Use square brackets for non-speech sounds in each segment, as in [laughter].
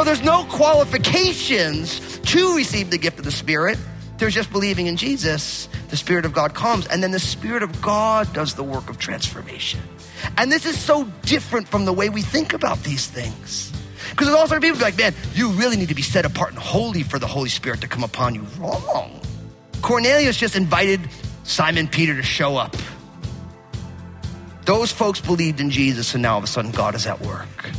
So there's no qualifications to receive the gift of the Spirit. There's just believing in Jesus. The Spirit of God comes, and then the Spirit of God does the work of transformation. And this is so different from the way we think about these things. Because there's all sorts of people like, man, you really need to be set apart and holy for the Holy Spirit to come upon you. Wrong. Cornelius just invited Simon Peter to show up. Those folks believed in Jesus, and now all of a sudden God is at work.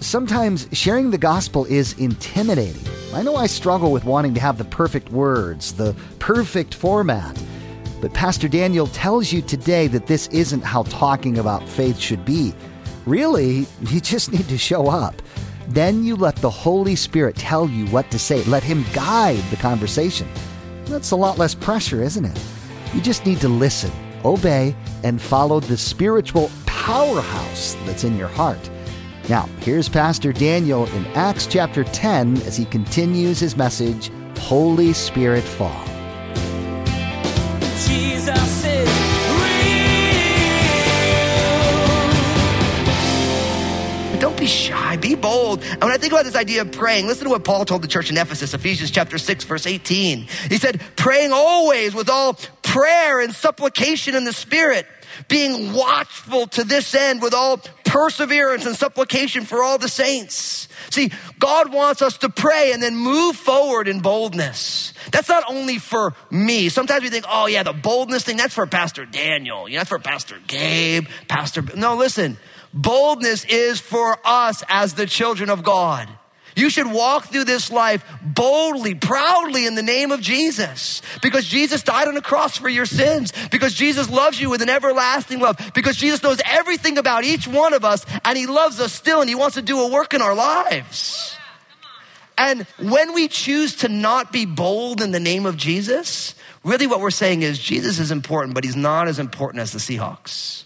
Sometimes sharing the gospel is intimidating. I know I struggle with wanting to have the perfect words, the perfect format. But Pastor Daniel tells you today that this isn't how talking about faith should be. Really, you just need to show up. Then you let the Holy Spirit tell you what to say. Let Him guide the conversation. That's a lot less pressure, isn't it? You just need to listen, obey, and follow the spiritual powerhouse that's in your heart. Now, here's Pastor Daniel in Acts chapter 10 as he continues his message Holy Spirit Fall. Don't be shy, be bold. And when I think about this idea of praying, listen to what Paul told the church in Ephesus, Ephesians chapter 6, verse 18. He said, praying always with all prayer and supplication in the Spirit, being watchful to this end with all perseverance and supplication for all the saints. See, God wants us to pray and then move forward in boldness. That's not only for me. Sometimes we think, oh yeah, the boldness thing, that's for Pastor Daniel. That's for Pastor Gabe, Pastor. No, listen. Boldness is for us as the children of God. You should walk through this life boldly, proudly in the name of Jesus. Because Jesus died on the cross for your sins. Because Jesus loves you with an everlasting love. Because Jesus knows everything about each one of us and he loves us still and he wants to do a work in our lives. And when we choose to not be bold in the name of Jesus, really what we're saying is Jesus is important, but he's not as important as the Seahawks.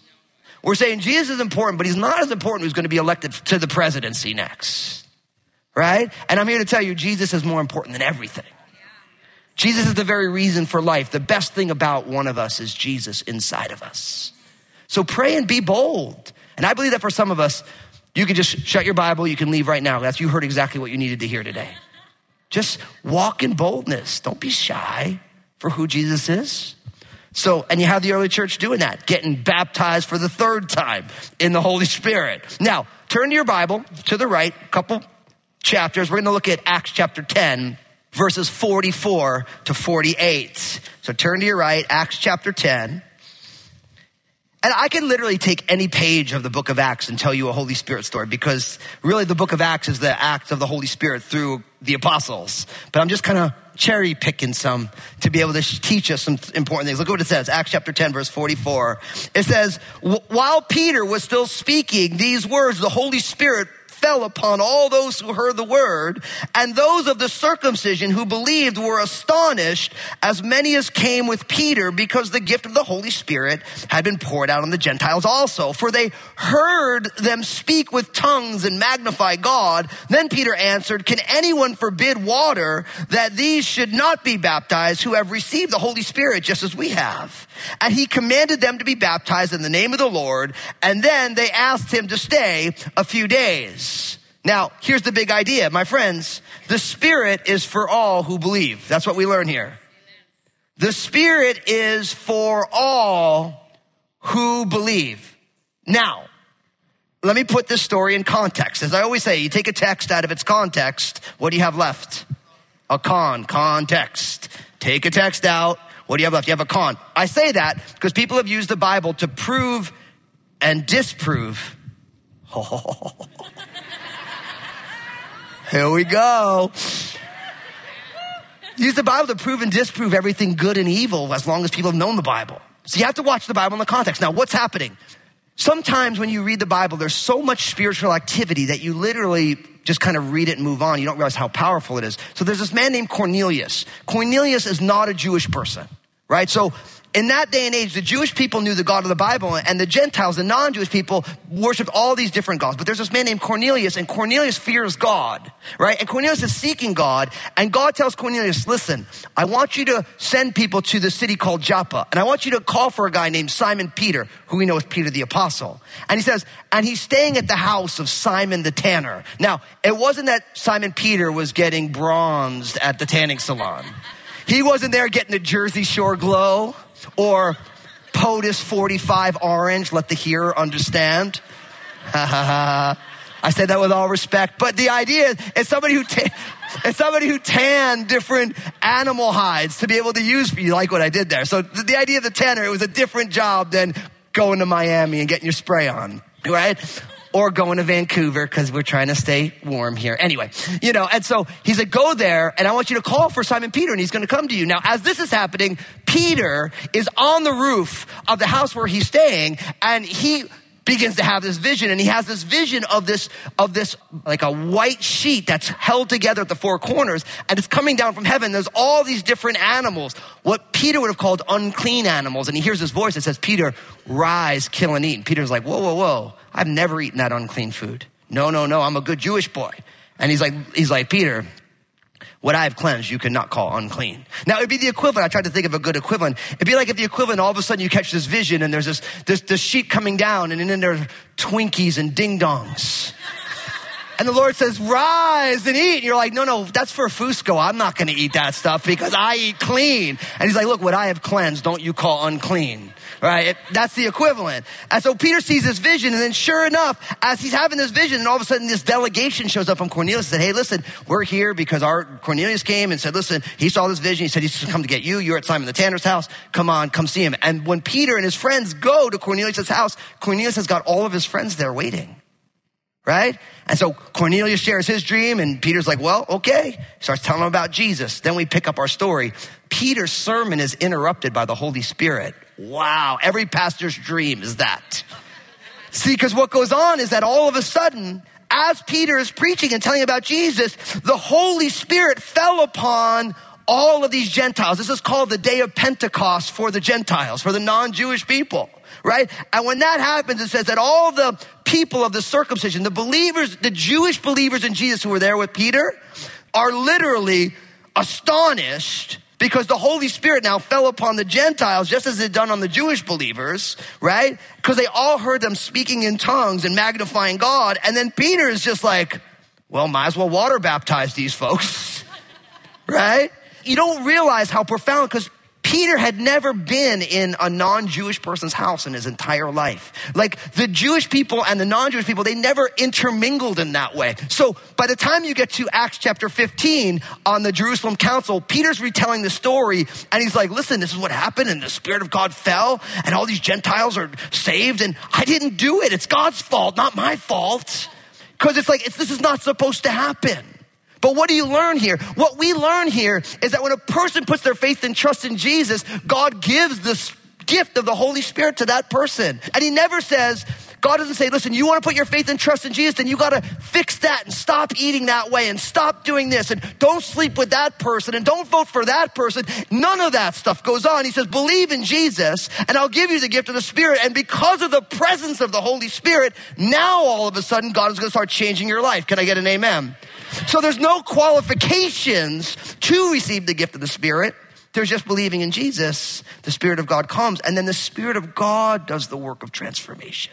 We're saying Jesus is important, but he's not as important who's going to be elected to the presidency next. Right? And I'm here to tell you, Jesus is more important than everything. Jesus is the very reason for life. The best thing about one of us is Jesus inside of us. So pray and be bold. And I believe that for some of us, you can just shut your Bible, you can leave right now. That's you heard exactly what you needed to hear today. Just walk in boldness. Don't be shy for who Jesus is. So, and you have the early church doing that, getting baptized for the third time in the Holy Spirit. Now, turn to your Bible to the right, couple chapters. We're going to look at Acts chapter 10, verses 44 to 48. So turn to your right, Acts chapter 10. And I can literally take any page of the book of Acts and tell you a Holy Spirit story because really the book of Acts is the act of the Holy Spirit through the apostles. But I'm just kind of cherry picking some to be able to teach us some important things. Look at what it says. Acts chapter 10 verse 44. It says, while Peter was still speaking these words, the Holy Spirit fell upon all those who heard the word, and those of the circumcision who believed were astonished, as many as came with Peter, because the gift of the Holy Spirit had been poured out on the Gentiles also. For they heard them speak with tongues and magnify God. Then Peter answered, Can anyone forbid water that these should not be baptized who have received the Holy Spirit just as we have? And he commanded them to be baptized in the name of the Lord. And then they asked him to stay a few days. Now, here's the big idea, my friends. The Spirit is for all who believe. That's what we learn here. The Spirit is for all who believe. Now, let me put this story in context. As I always say, you take a text out of its context, what do you have left? A con, context. Take a text out, what do you have left? You have a con. I say that because people have used the Bible to prove and disprove. [laughs] Here we go. Use the Bible to prove and disprove everything good and evil as long as people have known the Bible. So you have to watch the Bible in the context. Now, what's happening? Sometimes when you read the Bible, there's so much spiritual activity that you literally just kind of read it and move on. You don't realize how powerful it is. So there's this man named Cornelius. Cornelius is not a Jewish person, right? So in that day and age, the Jewish people knew the God of the Bible, and the Gentiles, the non Jewish people, worshiped all these different gods. But there's this man named Cornelius, and Cornelius fears God, right? And Cornelius is seeking God, and God tells Cornelius, listen, I want you to send people to the city called Joppa, and I want you to call for a guy named Simon Peter, who we know as Peter the Apostle. And he says, and he's staying at the house of Simon the tanner. Now, it wasn't that Simon Peter was getting bronzed at the tanning salon. He wasn't there getting the Jersey Shore glow or POTUS 45 orange, let the hearer understand. [laughs] I said that with all respect, but the idea is somebody who it's somebody who tanned different animal hides to be able to use. You like what I did there? So the, the idea of the tanner it was a different job than going to Miami and getting your spray on, right? Or going to Vancouver because we're trying to stay warm here. Anyway, you know, and so he said, go there and I want you to call for Simon Peter and he's going to come to you. Now, as this is happening, Peter is on the roof of the house where he's staying and he begins to have this vision and he has this vision of this of this like a white sheet that's held together at the four corners and it's coming down from heaven there's all these different animals what peter would have called unclean animals and he hears this voice that says peter rise kill and eat and peter's like whoa whoa whoa i've never eaten that unclean food no no no i'm a good jewish boy and he's like he's like peter what I have cleansed, you cannot call unclean. Now, it'd be the equivalent. I tried to think of a good equivalent. It'd be like if the equivalent, all of a sudden you catch this vision and there's this, this, this sheet coming down and then there are Twinkies and ding dongs. [laughs] And the Lord says, rise and eat. And you're like, no, no, that's for Fusco. I'm not going to eat that stuff because I eat clean. And he's like, look, what I have cleansed, don't you call unclean. Right? That's the equivalent. And so Peter sees this vision. And then sure enough, as he's having this vision, and all of a sudden this delegation shows up from Cornelius and said, hey, listen, we're here because our Cornelius came and said, listen, he saw this vision. He said, he's come to get you. You're at Simon the Tanner's house. Come on, come see him. And when Peter and his friends go to Cornelius' house, Cornelius has got all of his friends there waiting right? And so Cornelius shares his dream, and Peter's like, well, okay. Starts telling him about Jesus. Then we pick up our story. Peter's sermon is interrupted by the Holy Spirit. Wow. Every pastor's dream is that. See, because what goes on is that all of a sudden, as Peter is preaching and telling about Jesus, the Holy Spirit fell upon all of these Gentiles. This is called the day of Pentecost for the Gentiles, for the non-Jewish people, right? And when that happens, it says that all the people of the circumcision, the believers, the Jewish believers in Jesus who were there with Peter, are literally astonished because the Holy Spirit now fell upon the Gentiles just as it done on the Jewish believers, right? Because they all heard them speaking in tongues and magnifying God. And then Peter is just like, well, might as well water baptize these folks, [laughs] right? You don't realize how profound because Peter had never been in a non-Jewish person's house in his entire life. Like the Jewish people and the non-Jewish people, they never intermingled in that way. So by the time you get to Acts chapter 15 on the Jerusalem council, Peter's retelling the story and he's like, listen, this is what happened and the Spirit of God fell and all these Gentiles are saved and I didn't do it. It's God's fault, not my fault. Cause it's like, it's, this is not supposed to happen. But what do you learn here? What we learn here is that when a person puts their faith and trust in Jesus, God gives this gift of the Holy Spirit to that person. And He never says, God doesn't say, listen, you want to put your faith and trust in Jesus, then you got to fix that and stop eating that way and stop doing this and don't sleep with that person and don't vote for that person. None of that stuff goes on. He says, believe in Jesus and I'll give you the gift of the Spirit. And because of the presence of the Holy Spirit, now all of a sudden God is going to start changing your life. Can I get an amen? So there's no qualifications to receive the gift of the Spirit. There's just believing in Jesus. The Spirit of God comes, and then the Spirit of God does the work of transformation.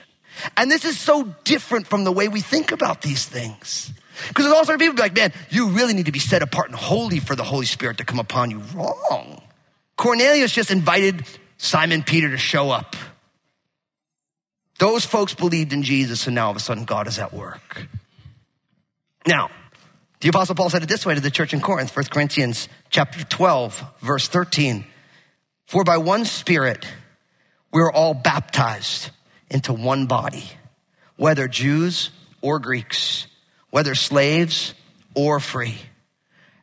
And this is so different from the way we think about these things. Because there's all sorts of people like, man, you really need to be set apart and holy for the Holy Spirit to come upon you. Wrong. Cornelius just invited Simon Peter to show up. Those folks believed in Jesus, and now all of a sudden God is at work. Now, the apostle Paul said it this way to the church in Corinth, 1 Corinthians chapter 12, verse 13. For by one spirit we are all baptized into one body, whether Jews or Greeks, whether slaves or free,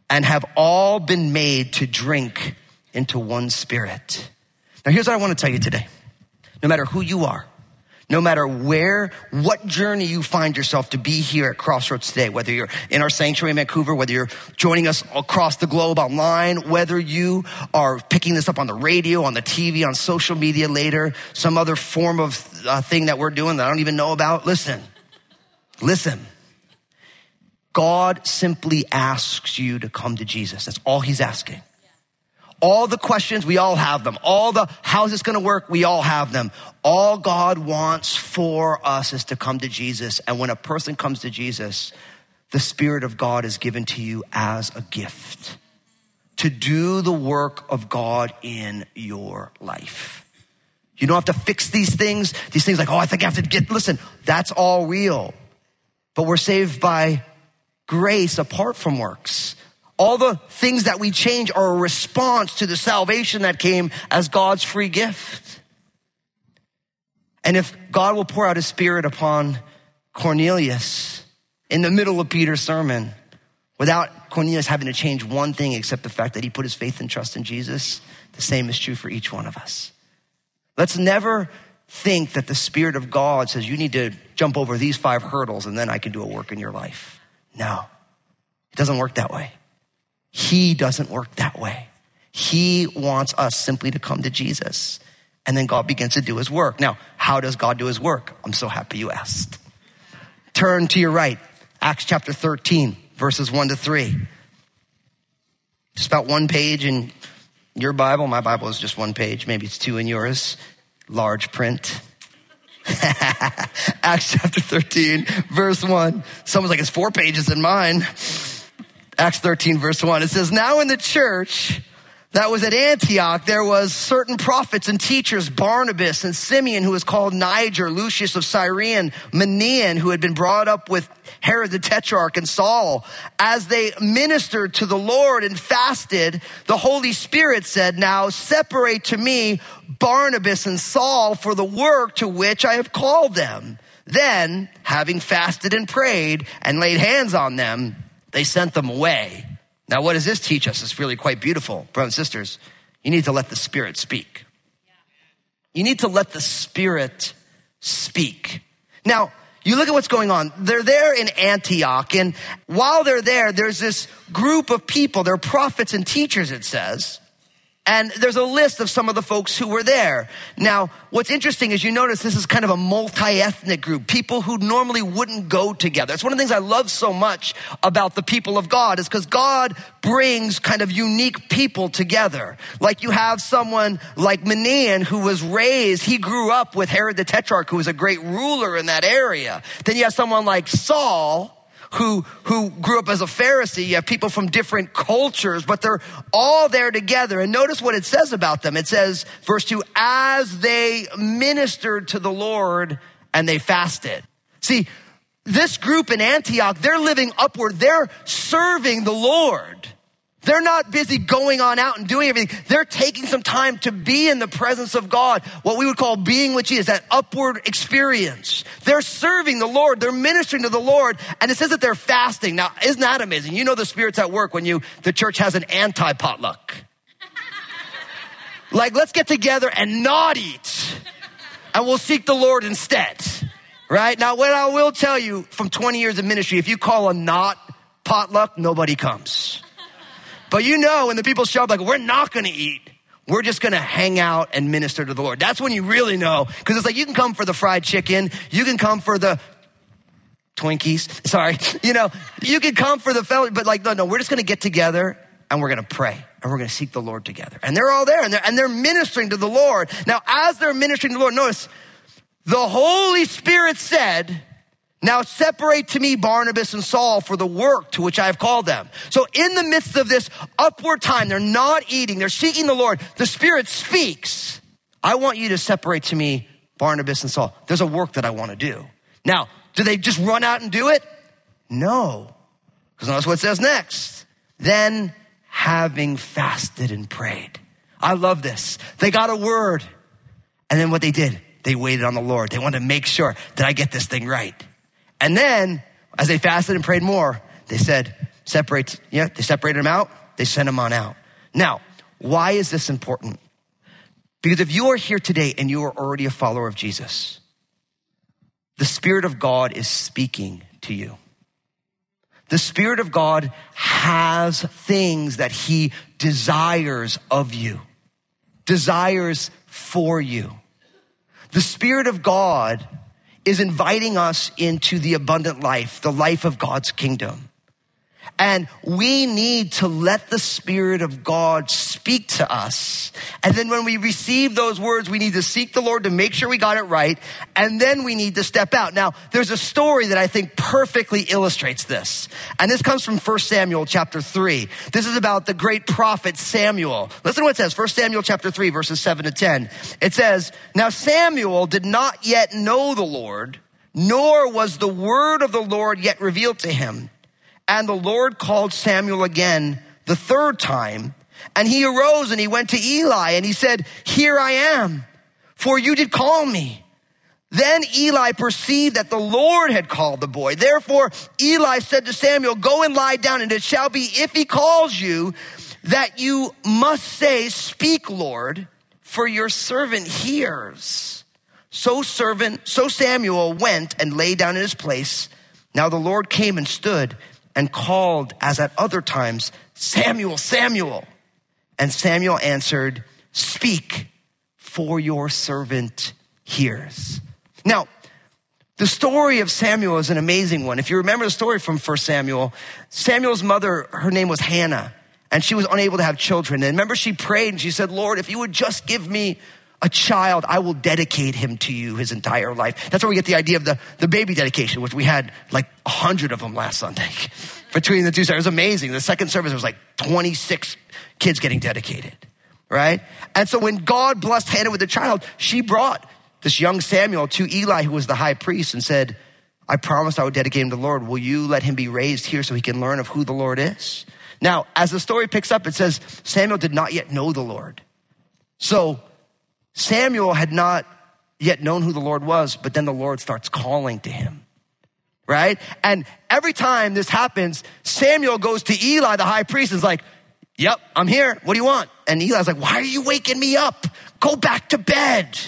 and have all been made to drink into one spirit. Now here's what I want to tell you today. No matter who you are, no matter where, what journey you find yourself to be here at Crossroads today, whether you're in our sanctuary in Vancouver, whether you're joining us across the globe online, whether you are picking this up on the radio, on the TV, on social media later, some other form of uh, thing that we're doing that I don't even know about. Listen, listen. God simply asks you to come to Jesus. That's all he's asking. All the questions, we all have them. All the, how's this gonna work? We all have them. All God wants for us is to come to Jesus. And when a person comes to Jesus, the Spirit of God is given to you as a gift to do the work of God in your life. You don't have to fix these things. These things like, oh, I think I have to get, listen, that's all real. But we're saved by grace apart from works. All the things that we change are a response to the salvation that came as God's free gift. And if God will pour out his spirit upon Cornelius in the middle of Peter's sermon, without Cornelius having to change one thing except the fact that he put his faith and trust in Jesus, the same is true for each one of us. Let's never think that the Spirit of God says you need to jump over these five hurdles and then I can do a work in your life. No, it doesn't work that way. He doesn't work that way. He wants us simply to come to Jesus. And then God begins to do his work. Now, how does God do his work? I'm so happy you asked. Turn to your right, Acts chapter 13, verses 1 to 3. Just about one page in your Bible. My Bible is just one page. Maybe it's two in yours. Large print. [laughs] Acts chapter 13, verse 1. Someone's like, it's four pages in mine. Acts 13, verse 1. It says, Now in the church that was at Antioch, there was certain prophets and teachers, Barnabas and Simeon, who was called Niger, Lucius of Cyrene, Manaen, who had been brought up with Herod the Tetrarch and Saul. As they ministered to the Lord and fasted, the Holy Spirit said, Now separate to me Barnabas and Saul for the work to which I have called them. Then, having fasted and prayed and laid hands on them, they sent them away. Now, what does this teach us? It's really quite beautiful, brothers and sisters. You need to let the Spirit speak. You need to let the Spirit speak. Now, you look at what's going on. They're there in Antioch, and while they're there, there's this group of people. They're prophets and teachers, it says. And there's a list of some of the folks who were there. Now, what's interesting is you notice this is kind of a multi-ethnic group, people who normally wouldn't go together. It's one of the things I love so much about the people of God is because God brings kind of unique people together. Like you have someone like Manaen who was raised, he grew up with Herod the Tetrarch, who was a great ruler in that area. Then you have someone like Saul, who, who grew up as a Pharisee. You have people from different cultures, but they're all there together. And notice what it says about them. It says, verse two, as they ministered to the Lord and they fasted. See, this group in Antioch, they're living upward. They're serving the Lord. They're not busy going on out and doing everything. They're taking some time to be in the presence of God, what we would call being with Jesus, that upward experience. They're serving the Lord. They're ministering to the Lord. And it says that they're fasting. Now, isn't that amazing? You know the Spirit's at work when you, the church has an anti-potluck. [laughs] like, let's get together and not eat. And we'll seek the Lord instead. Right? Now, what I will tell you from 20 years of ministry, if you call a not potluck, nobody comes. But you know, when the people show up, like, we're not gonna eat. We're just gonna hang out and minister to the Lord. That's when you really know. Cause it's like, you can come for the fried chicken. You can come for the Twinkies. Sorry. [laughs] You know, you can come for the fellow, but like, no, no, we're just gonna get together and we're gonna pray and we're gonna seek the Lord together. And they're all there and they're, and they're ministering to the Lord. Now, as they're ministering to the Lord, notice the Holy Spirit said, now separate to me Barnabas and Saul for the work to which I have called them. So in the midst of this upward time, they're not eating, they're seeking the Lord. The Spirit speaks. I want you to separate to me Barnabas and Saul. There's a work that I want to do. Now, do they just run out and do it? No. Because notice what it says next. Then having fasted and prayed. I love this. They got a word. And then what they did, they waited on the Lord. They wanted to make sure that I get this thing right. And then, as they fasted and prayed more, they said, separate, yeah, they separated them out. They sent them on out. Now, why is this important? Because if you are here today and you are already a follower of Jesus, the Spirit of God is speaking to you. The Spirit of God has things that He desires of you, desires for you. The Spirit of God is inviting us into the abundant life, the life of God's kingdom. And we need to let the Spirit of God speak to us. And then when we receive those words, we need to seek the Lord to make sure we got it right. And then we need to step out. Now, there's a story that I think perfectly illustrates this. And this comes from 1 Samuel chapter 3. This is about the great prophet Samuel. Listen to what it says. 1 Samuel chapter 3, verses 7 to 10. It says, Now Samuel did not yet know the Lord, nor was the word of the Lord yet revealed to him. And the Lord called Samuel again the third time. And he arose and he went to Eli and he said, Here I am, for you did call me. Then Eli perceived that the Lord had called the boy. Therefore, Eli said to Samuel, Go and lie down, and it shall be if he calls you that you must say, Speak, Lord, for your servant hears. So servant, so Samuel went and lay down in his place. Now the Lord came and stood and called as at other times, Samuel, Samuel. And Samuel answered, Speak, for your servant hears. Now, the story of Samuel is an amazing one. If you remember the story from 1 Samuel, Samuel's mother, her name was Hannah, and she was unable to have children. And remember, she prayed and she said, Lord, if you would just give me a child, I will dedicate him to you his entire life. That's where we get the idea of the, the baby dedication, which we had like a hundred of them last Sunday [laughs] between the two. It was amazing. The second service was like 26 kids getting dedicated, right? And so when God blessed Hannah with a child, she brought this young Samuel to Eli, who was the high priest, and said, I promised I would dedicate him to the Lord. Will you let him be raised here so he can learn of who the Lord is? Now, as the story picks up, it says Samuel did not yet know the Lord. So Samuel had not yet known who the Lord was, but then the Lord starts calling to him. Right? And every time this happens, Samuel goes to Eli, the high priest, and is like, Yep, I'm here. What do you want? And Eli's like, Why are you waking me up? Go back to bed.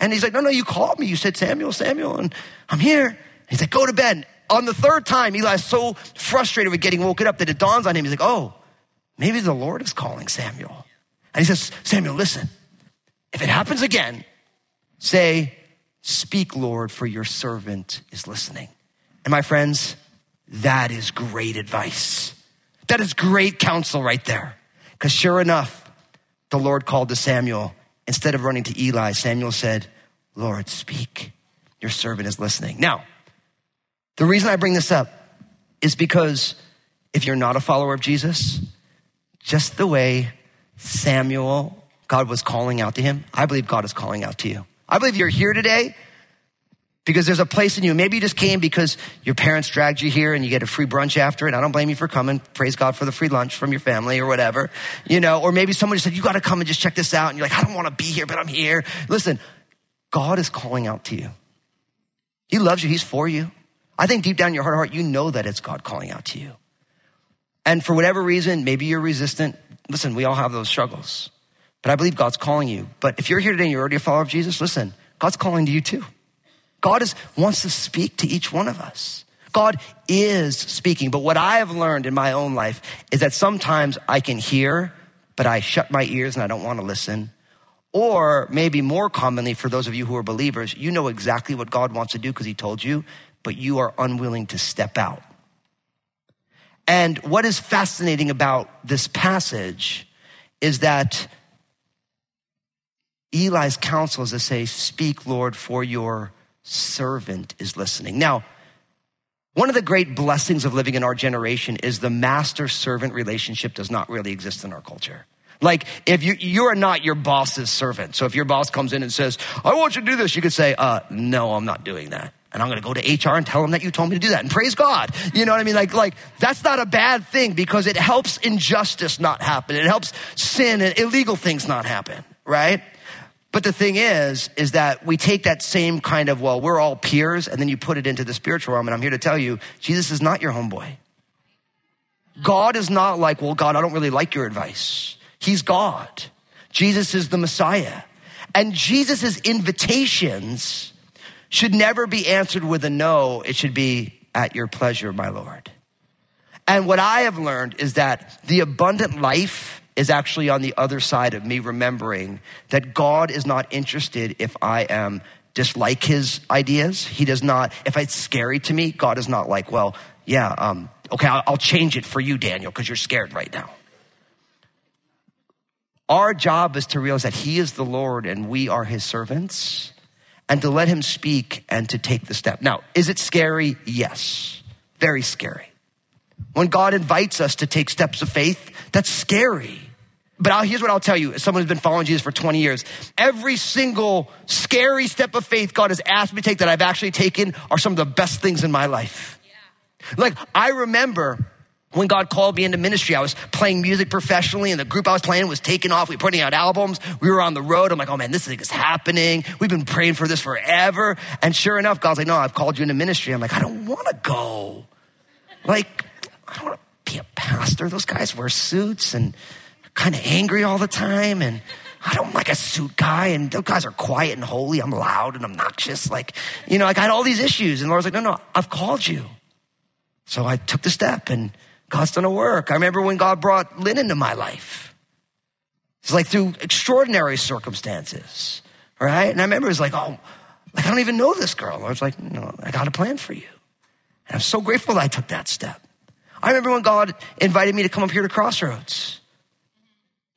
And he's like, No, no, you called me. You said, Samuel, Samuel, and I'm here. He's like, Go to bed. On the third time, Eli's so frustrated with getting woken up that it dawns on him. He's like, Oh, maybe the Lord is calling Samuel. And he says, Samuel, listen, if it happens again, say, Speak, Lord, for your servant is listening. And my friends, that is great advice. That is great counsel right there. Because sure enough, the Lord called to Samuel. Instead of running to Eli, Samuel said, Lord, speak. Your servant is listening. Now, the reason I bring this up is because if you're not a follower of Jesus, just the way Samuel, God was calling out to him, I believe God is calling out to you. I believe you're here today because there's a place in you. Maybe you just came because your parents dragged you here and you get a free brunch after it. I don't blame you for coming. Praise God for the free lunch from your family or whatever, you know, or maybe someone just said, you got to come and just check this out. And you're like, I don't want to be here, but I'm here. Listen, God is calling out to you. He loves you. He's for you. I think deep down in your heart of heart, you know that it's God calling out to you. And for whatever reason, maybe you're resistant. Listen, we all have those struggles. But I believe God's calling you. But if you're here today and you're already a follower of Jesus, listen, God's calling to you too. God is, wants to speak to each one of us. God is speaking. But what I have learned in my own life is that sometimes I can hear, but I shut my ears and I don't want to listen. Or maybe more commonly for those of you who are believers, you know exactly what God wants to do because he told you, but you are unwilling to step out. And what is fascinating about this passage is that Eli's counsel is to say, Speak, Lord, for your servant is listening. Now, one of the great blessings of living in our generation is the master servant relationship does not really exist in our culture. Like, if you, you are not your boss's servant. So if your boss comes in and says, I want you to do this, you could say, uh, no, I'm not doing that. And I'm going to go to HR and tell them that you told me to do that. And praise God. You know what I mean? Like, like, that's not a bad thing because it helps injustice not happen. It helps sin and illegal things not happen, right? But the thing is, is that we take that same kind of, well, we're all peers, and then you put it into the spiritual realm. And I'm here to tell you, Jesus is not your homeboy. God is not like, well, God, I don't really like your advice. He's God. Jesus is the Messiah. And Jesus' invitations should never be answered with a no. It should be at your pleasure, my Lord. And what I have learned is that the abundant life is actually on the other side of me remembering that God is not interested if I am dislike his ideas. He does not, if it's scary to me, God is not like, well, yeah, um, okay, I'll, I'll change it for you, Daniel, because you're scared right now. Our job is to realize that he is the Lord and we are his servants and to let him speak and to take the step. Now, is it scary? Yes. Very scary. When God invites us to take steps of faith, that's scary. But I'll, here's what I'll tell you as someone who's been following Jesus for 20 years every single scary step of faith God has asked me to take that I've actually taken are some of the best things in my life. Like, I remember when God called me into ministry, I was playing music professionally and the group I was playing was taking off. We were putting out albums. We were on the road. I'm like, oh man, this thing is happening. We've been praying for this forever. And sure enough, God's like, no, I've called you into ministry. I'm like, I don't want to go. Like, I don't want to be a pastor. Those guys wear suits and kind of angry all the time. And I don't like a suit guy. And those guys are quiet and holy. I'm loud and obnoxious. Like, you know, I had all these issues. And the Lord's like, no, no, I've called you. So I took the step and God's done a work. I remember when God brought Lynn into my life. It's like through extraordinary circumstances, right? And I remember it was like, oh, like I don't even know this girl. I was like, no, I got a plan for you. And I'm so grateful that I took that step. I remember when God invited me to come up here to Crossroads.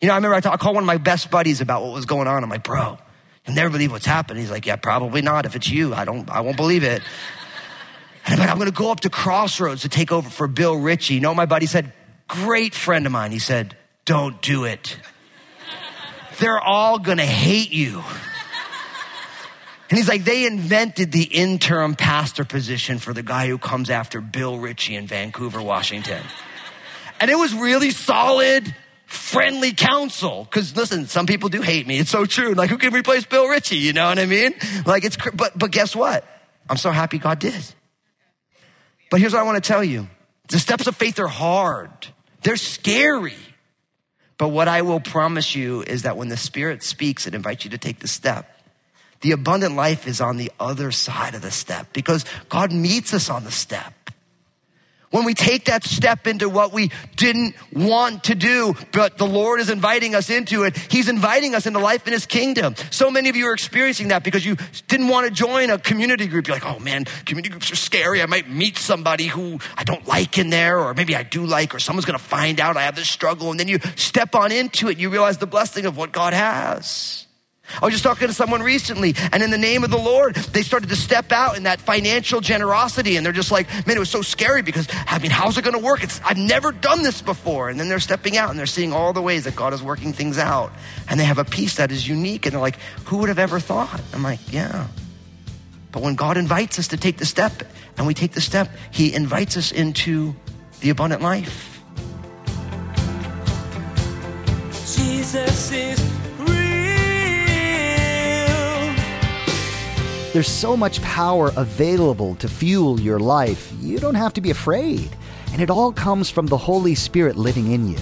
You know, I remember I called one of my best buddies about what was going on. I'm like, bro, you'll never believe what's happened. He's like, yeah, probably not. If it's you, I don't, I won't believe it. And I'm like, I'm going to go up to Crossroads to take over for Bill Ritchie. You know, my buddy said, great friend of mine. He said, don't do it. They're all going to hate you. And he's like, they invented the interim pastor position for the guy who comes after Bill Ritchie in Vancouver, Washington. And it was really solid, friendly counsel. Cause listen, some people do hate me. It's so true. Like, who can replace Bill Ritchie? You know what I mean? Like, it's, but, but guess what? I'm so happy God did. But here's what I want to tell you. The steps of faith are hard. They're scary. But what I will promise you is that when the Spirit speaks, it invites you to take the step. The abundant life is on the other side of the step because God meets us on the step. When we take that step into what we didn't want to do, but the Lord is inviting us into it, He's inviting us into life in His kingdom. So many of you are experiencing that because you didn't want to join a community group. You're like, oh man, community groups are scary. I might meet somebody who I don't like in there, or maybe I do like, or someone's going to find out I have this struggle. And then you step on into it, you realize the blessing of what God has. I was just talking to someone recently, and in the name of the Lord, they started to step out in that financial generosity, and they're just like, man, it was so scary because, I mean, how's it going to work? It's, I've never done this before. And then they're stepping out and they're seeing all the ways that God is working things out. And they have a peace that is unique, and they're like, who would have ever thought? I'm like, yeah. But when God invites us to take the step, and we take the step, He invites us into the abundant life. Jesus is There's so much power available to fuel your life. You don't have to be afraid. And it all comes from the Holy Spirit living in you.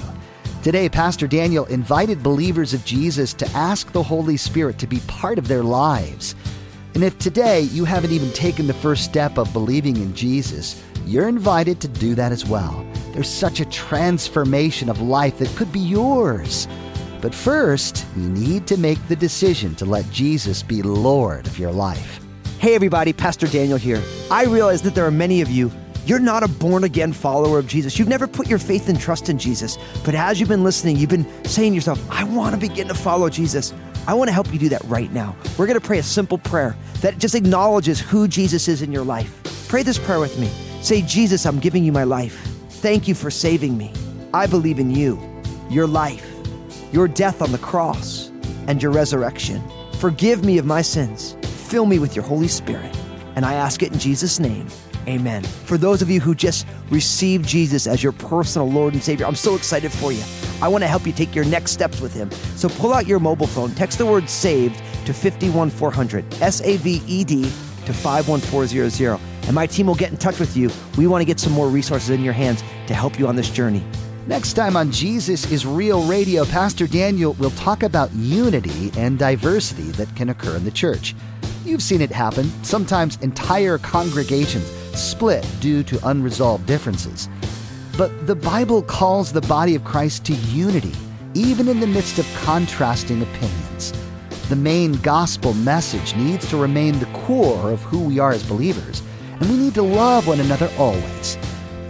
Today, Pastor Daniel invited believers of Jesus to ask the Holy Spirit to be part of their lives. And if today you haven't even taken the first step of believing in Jesus, you're invited to do that as well. There's such a transformation of life that could be yours. But first, you need to make the decision to let Jesus be Lord of your life. Hey, everybody, Pastor Daniel here. I realize that there are many of you, you're not a born again follower of Jesus. You've never put your faith and trust in Jesus. But as you've been listening, you've been saying to yourself, I want to begin to follow Jesus. I want to help you do that right now. We're going to pray a simple prayer that just acknowledges who Jesus is in your life. Pray this prayer with me. Say, Jesus, I'm giving you my life. Thank you for saving me. I believe in you, your life, your death on the cross, and your resurrection. Forgive me of my sins. Fill me with your Holy Spirit. And I ask it in Jesus' name. Amen. For those of you who just received Jesus as your personal Lord and Savior, I'm so excited for you. I want to help you take your next steps with Him. So pull out your mobile phone, text the word saved to 51400, S A V E D to 51400, and my team will get in touch with you. We want to get some more resources in your hands to help you on this journey. Next time on Jesus is Real Radio, Pastor Daniel will talk about unity and diversity that can occur in the church. You've seen it happen, sometimes entire congregations split due to unresolved differences. But the Bible calls the body of Christ to unity, even in the midst of contrasting opinions. The main gospel message needs to remain the core of who we are as believers, and we need to love one another always.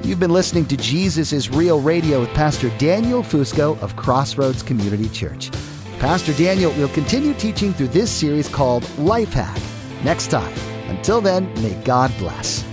You've been listening to Jesus is Real Radio with Pastor Daniel Fusco of Crossroads Community Church. Pastor Daniel will continue teaching through this series called Life Hack next time. Until then, may God bless.